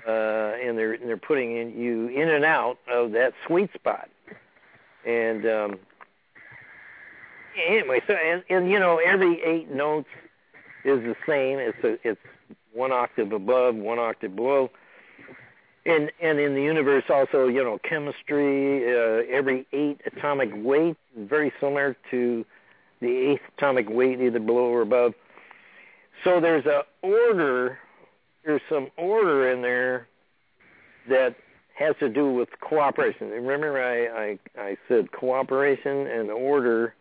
uh, and they're and they're putting in you in and out of that sweet spot. And um, anyway, so and, and you know every eight notes is the same. It's a, it's one octave above, one octave below. And and in the universe also, you know, chemistry. Uh, every eight atomic weight is very similar to the eighth atomic weight, either below or above. So there's a order. There's some order in there that has to do with cooperation. Remember, I I, I said cooperation and order,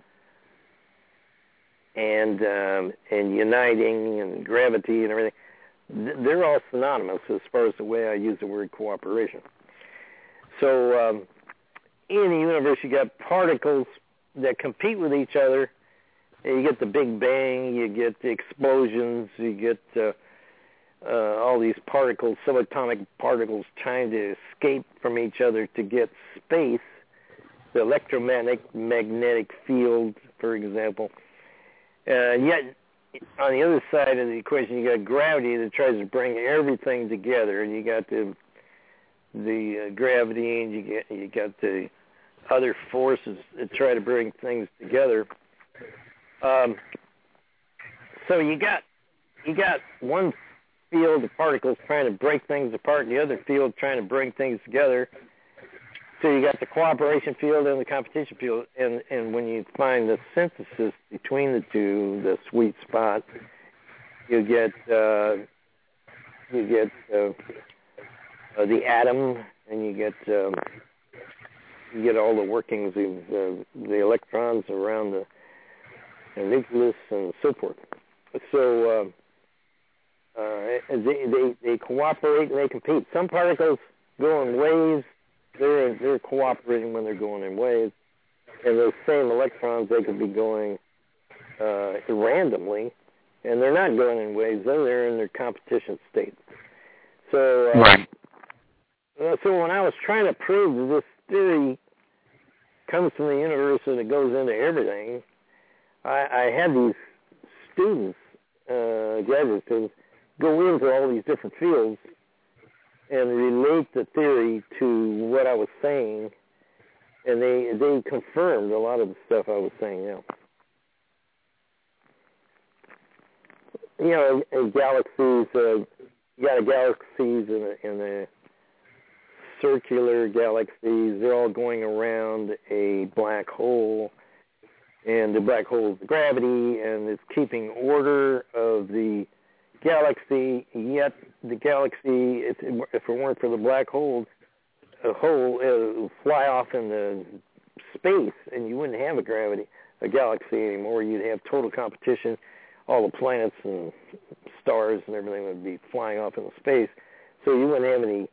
and um, and uniting and gravity and everything they're all synonymous as far as the way I use the word cooperation. So um, in the universe, you got particles that compete with each other. You get the Big Bang, you get the explosions, you get uh, uh, all these particles, subatomic particles, trying to escape from each other to get space. The electromagnetic magnetic field, for example. Uh, yet on the other side of the equation, you got gravity that tries to bring everything together, and you got the the uh, gravity, and you get you got the other forces that try to bring things together. Um, so you got you got one field of particles trying to break things apart, and the other field trying to bring things together. So you got the cooperation field and the competition field, and and when you find the synthesis between the two, the sweet spot, you get uh, you get uh, uh, the atom, and you get um, you get all the workings of uh, the electrons around the, the nucleus and so forth. So uh, they, they they cooperate and they compete. Some particles go in waves they're they're cooperating when they're going in waves, and those same electrons they could be going uh, randomly, and they're not going in waves. Though, they're in their competition state. So, uh, Right. so when I was trying to prove that this theory comes from the universe and it goes into everything, I, I had these students, uh, graduate students, go into all these different fields and relate the theory to what I was saying, and they they confirmed a lot of the stuff I was saying. You know, in galaxies, uh, you got a galaxies in a, in a circular galaxies. They're all going around a black hole, and the black hole is gravity, and it's keeping order of the galaxy. Yet the galaxy, if, if it weren't for the black hole, a hole would fly off into space, and you wouldn't have a gravity, a galaxy anymore. You'd have total competition. All the planets and stars and everything would be flying off into space. So you wouldn't have any.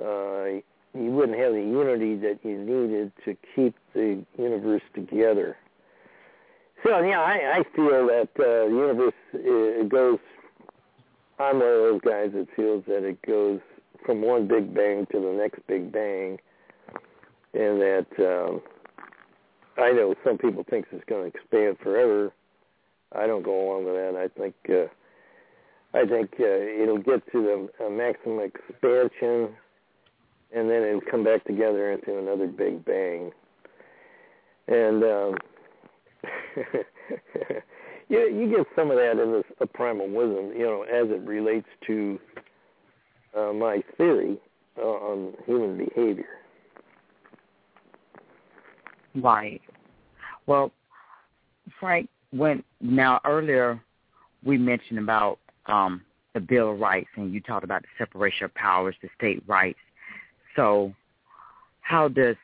Uh, you wouldn't have the unity that you needed to keep the universe together. So yeah, I, I feel that uh, the universe uh, goes I'm one of those guys that feels that it goes from one big bang to the next big bang, and that um, I know some people think it's going to expand forever. I don't go along with that. I think uh, I think uh, it'll get to the uh, maximum expansion, and then it'll come back together into another big bang. And um, [laughs] you you get some of that in this uh, primal wisdom, you know, as it relates to uh, my theory uh, on human behavior. Right. Well, Frank, when now earlier we mentioned about um, the Bill of Rights, and you talked about the separation of powers, the state rights. So, how does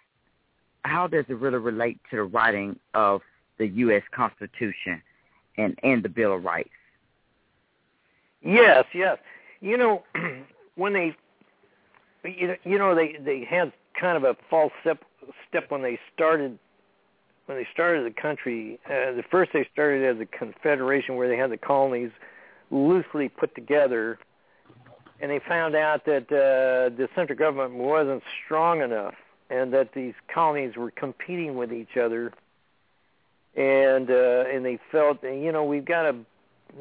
how does it really relate to the writing of the U.S. Constitution and and the Bill of Rights? Yes, yes. You know, [clears throat] when they, you know, they they had kind of a false step step when they started when they started the country. Uh, the first they started as a confederation where they had the colonies loosely put together, and they found out that uh, the central government wasn't strong enough, and that these colonies were competing with each other, and uh, and they felt, you know, we've got to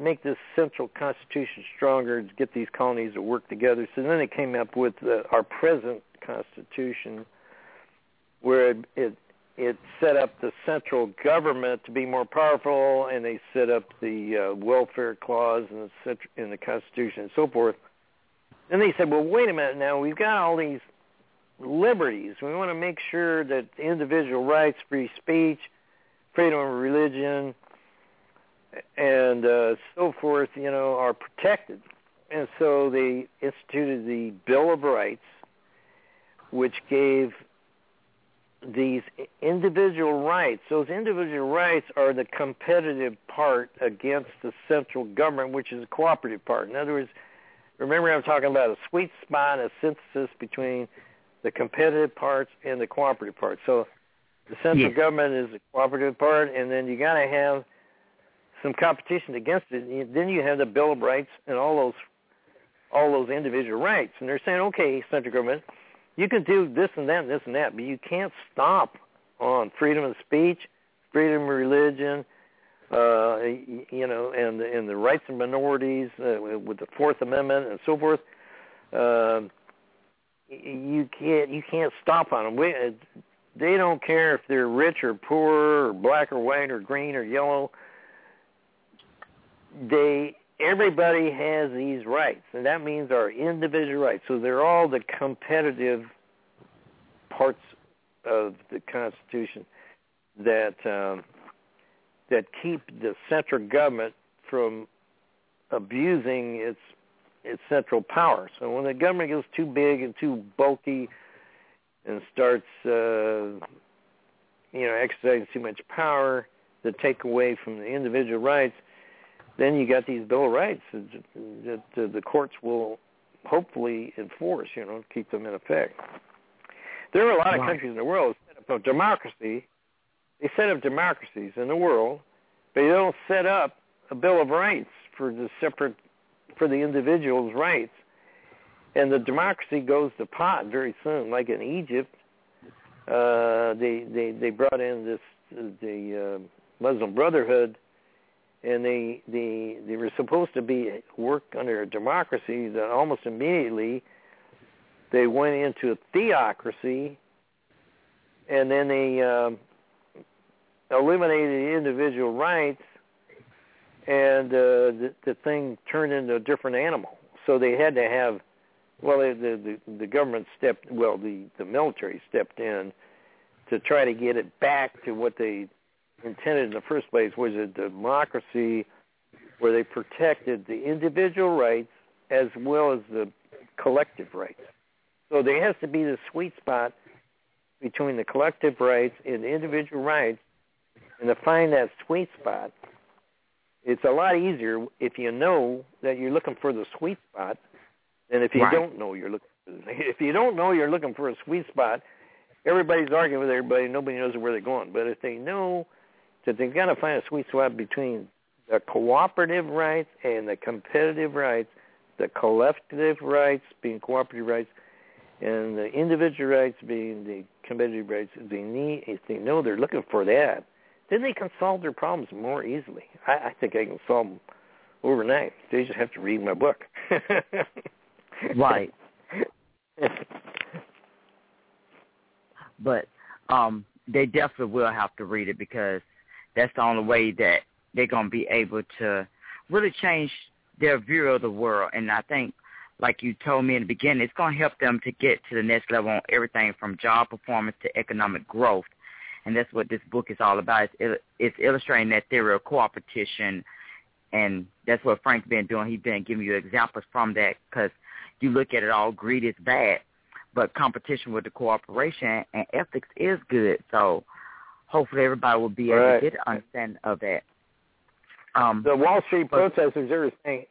make this central constitution stronger to get these colonies to work together. So then they came up with uh, our present constitution, where it, it it set up the central government to be more powerful, and they set up the uh, welfare clause in the in the Constitution and so forth. And they said, well, wait a minute now, we've got all these liberties. We want to make sure that individual rights, free speech, freedom of religion, and uh, so forth, you know, are protected. And so they instituted the Bill of Rights, which gave these individual rights, those individual rights are the competitive part against the central government, which is a cooperative part. In other words, remember I'm talking about a sweet spot, a synthesis between the competitive parts and the cooperative parts. So the central Yes. government is the cooperative part, and then you got to have some competition against it. Then you have the Bill of Rights and all those all those individual rights, and they're saying, okay, central government, you can do this and that and this and that, but you can't stop on freedom of speech, freedom of religion, uh, you know, and and the rights of minorities uh, with the Fourth Amendment and so forth. Um, y- you can't you can't stop on them. We, uh, they don't care if they're rich or poor or black or white or green or yellow. They everybody has these rights, and that means our individual rights. So they're all the competitive parts of the Constitution that um, that keep the central government from abusing its its central power. So when the government gets too big and too bulky and starts, uh, you know, exercising too much power to take away from the individual rights, then you got these Bill of Rights that, that the courts will hopefully enforce, you know, keep them in effect. There are a lot of countries in the world that set up a democracy. They set up democracies in the world, but they don't set up a Bill of Rights for the separate for the individual's rights. And the democracy goes to pot very soon, like in Egypt. Uh, they they they brought in this the uh, Muslim Brotherhood, and they they they were supposed to be work under a democracy. That almost immediately they went into a theocracy, and then they um, eliminated individual rights, and uh, the, the thing turned into a different animal. So they had to have, well, the the, the government stepped, well, the the military stepped in to try to get it back to what they intended in the first place, was a democracy where they protected the individual rights as well as the collective rights. So there has to be the sweet spot between the collective rights and the individual rights, and to find that sweet spot, it's a lot easier if you know that you're looking for the sweet spot than if you Right. don't know you're looking. [laughs] For if you don't know you're looking for a sweet spot, everybody's arguing with everybody. Nobody knows where they're going. But if they know that they've got to find a sweet spot between the cooperative rights and the competitive rights, the collective rights being cooperative rights, and the individual rights being the competitive rights, they need if they know they're looking for that, then they can solve their problems more easily. I, I think I can solve them overnight. They just have to read my book. [laughs] right. but um they definitely will have to read it because that's the only way that they're going to be able to really change their view of the world. And I think, like you told me in the beginning, it's going to help them to get to the next level on everything from job performance to economic growth. And that's what this book is all about. It's, it's illustrating that theory of co-opetition, and that's what Frank's been doing. He's been giving you examples from that because you look at it all, greed is bad, but competition with the cooperation and ethics is good. So hopefully everybody will be able Right. to get an understanding of that. Um, the Wall Street protesters they were saying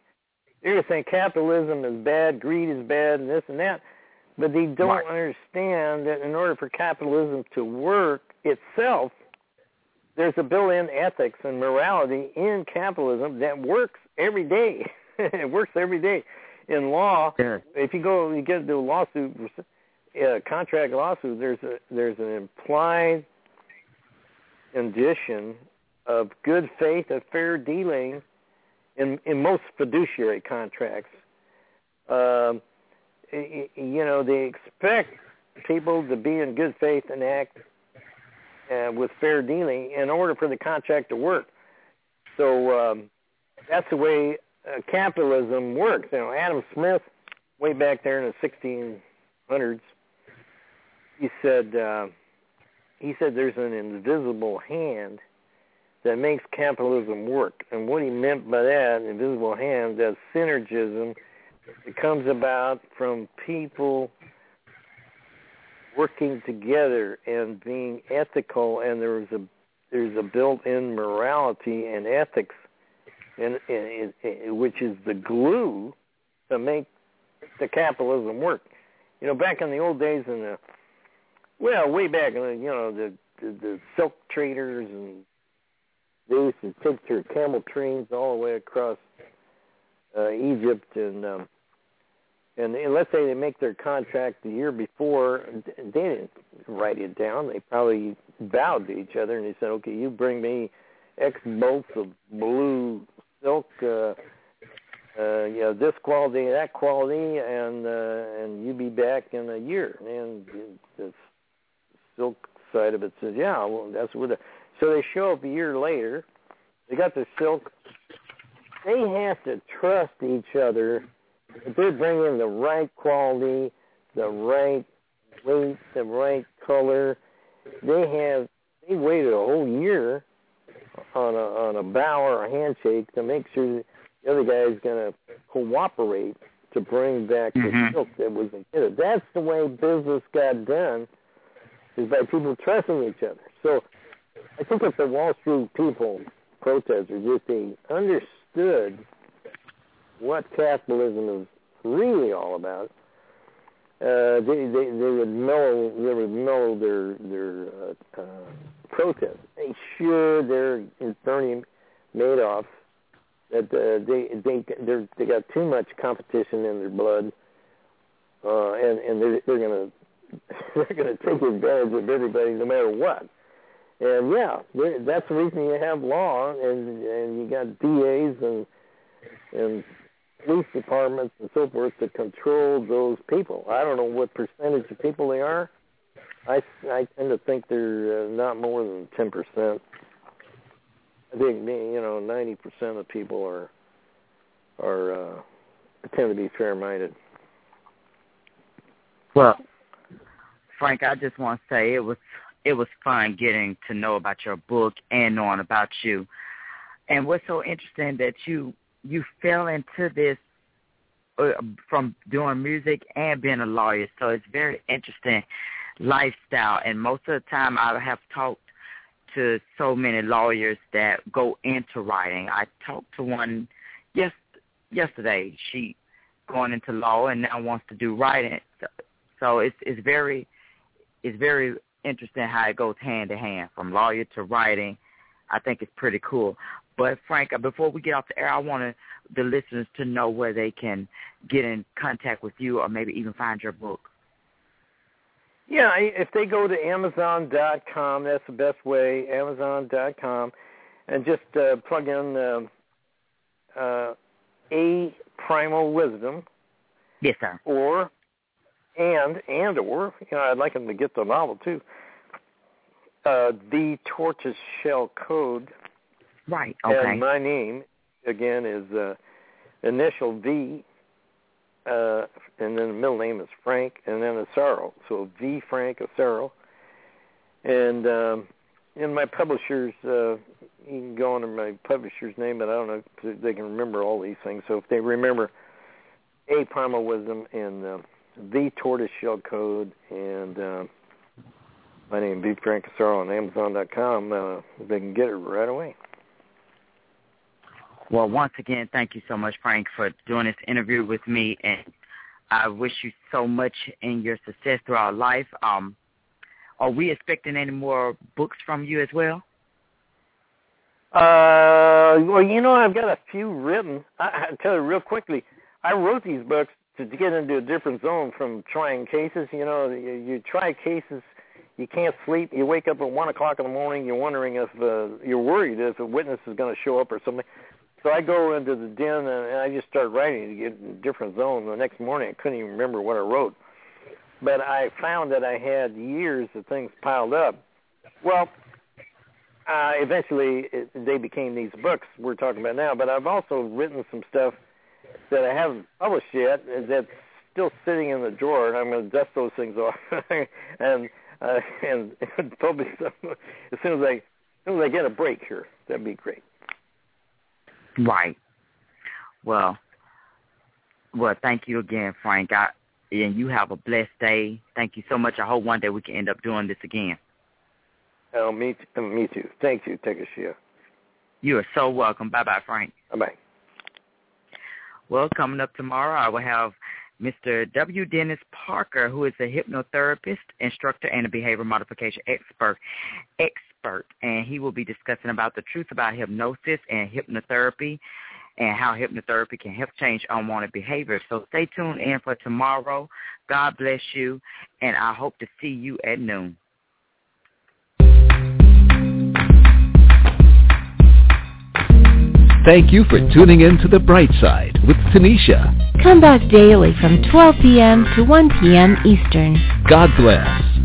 they were saying capitalism is bad, greed is bad, and this and that, but they don't Right. understand that in order for capitalism to work itself, there's a built-in ethics and morality in capitalism that works every day. [laughs] it works every day. In law, if you go you get into a lawsuit, uh, contract lawsuit, there's a there's an implied condition of good faith of fair dealing in in most fiduciary contracts. Um, you know, they expect people to be in good faith and act uh, with fair dealing in order for the contract to work. So um, that's the way uh, capitalism works. You know, Adam Smith, way back there in the 1600s, he said uh, he said there's an invisible hand that makes capitalism work. And what he meant by that, invisible hand, that synergism that comes about from people working together and being ethical and there's a there's a built-in morality and ethics and, and, and which is the glue to make the capitalism work. You know, back in the old days in the well, way back in the you know, the the, the silk traders and they used to take their camel trains all the way across uh, Egypt and um, and, and let's say they make their contract the year before, they didn't write it down. They probably vowed to each other and they said, okay, you bring me X bolts of blue silk, uh, uh, you know, this quality, that quality, and uh, and you be back in a year. And the silk side of it says, yeah, well, that's what. So they show up a year later. They got the silk. They have to trust each other. If they're bringing the right quality, the right weight, the right color, they have. They waited a whole year on a on a bow or a handshake to make sure that the other guy is going to cooperate to bring back the Mhm. silk that was intended. That's the way business got done, is by people trusting each other. So I think if the Wall Street people, protesters, if they understood what capitalism is really all about, uh, they, they they would mellow they would mellow their their uh, uh, protest. They sure they're Bernie Madoff that uh, they they they they got too much competition in their blood, uh, and and they're they're gonna [laughs] they're gonna take advantage of everybody no matter what. And yeah, that's the reason you have law, and and you got DAs and and police departments and so forth to control those people. I don't know what percentage of people they are. I I tend to think they're uh, not more than ten percent. I think you know ninety percent of people are are uh, tend to be fair-minded. Well, Frank, I just want to say it was it was fun getting to know about your book and knowing about you. And what's so interesting that you you fell into this uh, from doing music and being a lawyer. So it's very interesting lifestyle. And most of the time, I have talked to so many lawyers that go into writing. I talked to one yes yesterday. She going into law and now wants to do writing. So, so it's it's very it's very interesting how it goes hand to hand from lawyer to writing. I think it's pretty cool. But Frank, uh, before we get off the air, I wanted the listeners to know where they can get in contact with you or maybe even find your book. Yeah, if they go to Amazon.com, that's the best way. Amazon.com, and just uh, plug in uh, uh, A Primal Wisdom. Yes, sir. Or and and or you know I'd like them to get the novel too. Uh, the Tortoise Shell Code. Right. Okay. And my name again is uh, initial V, uh, and then the middle name is Frank, and then Asaro. So V Frank Asaro. And um, in my publisher's, uh, you can go under my publisher's name, but I don't know if they can remember all these things. So if they remember A Primal Wisdom and uh, The Tortoise Shell Code and uh, my name is Frank Asaro on Amazon.com, uh, they can get it right away. Well, once again, thank you so much, Frank, for doing this interview with me, and I wish you so much in your success throughout life. Um, are we expecting any more books from you as well? Uh, well, you know, I've got a few written. I, I tell you real quickly, I wrote these books to, to get into a different zone from trying cases. You know, you, you try cases, you can't sleep. You wake up at one o'clock in the morning. You're wondering if uh, you're worried if a witness is going to show up or something. So I go into the den and I just start writing to get in a different zone. The next morning, I couldn't even remember what I wrote, but I found that I had years of things piled up. Well, uh, eventually it, they became these books we're talking about now. But I've also written some stuff that I haven't published yet that's still sitting in the drawer, and I'm going to dust those things off [laughs] and uh, and [laughs] publish them as soon as I as soon as I get a break here. That'd be great. Right. Well, well, thank you again, Frank. I, and you have a blessed day. Thank you so much. I hope one day we can end up doing this again. Oh, me, too, uh, me too. Thank you, Tekashia. You are so welcome. Bye bye, Frank. Bye bye. Well, coming up tomorrow, I will have Mr. W. Dennis Parker, who is a hypnotherapist, instructor, and a behavior modification expert. Expert, and he will be discussing about the truth about hypnosis and hypnotherapy, and how hypnotherapy can help change unwanted behavior. So stay tuned in for tomorrow. God bless you, and I hope to see you at noon. Thank you for tuning in to The Bright Side with Tanisha. Come back daily from 12 p.m. to 1 p.m. Eastern. God bless.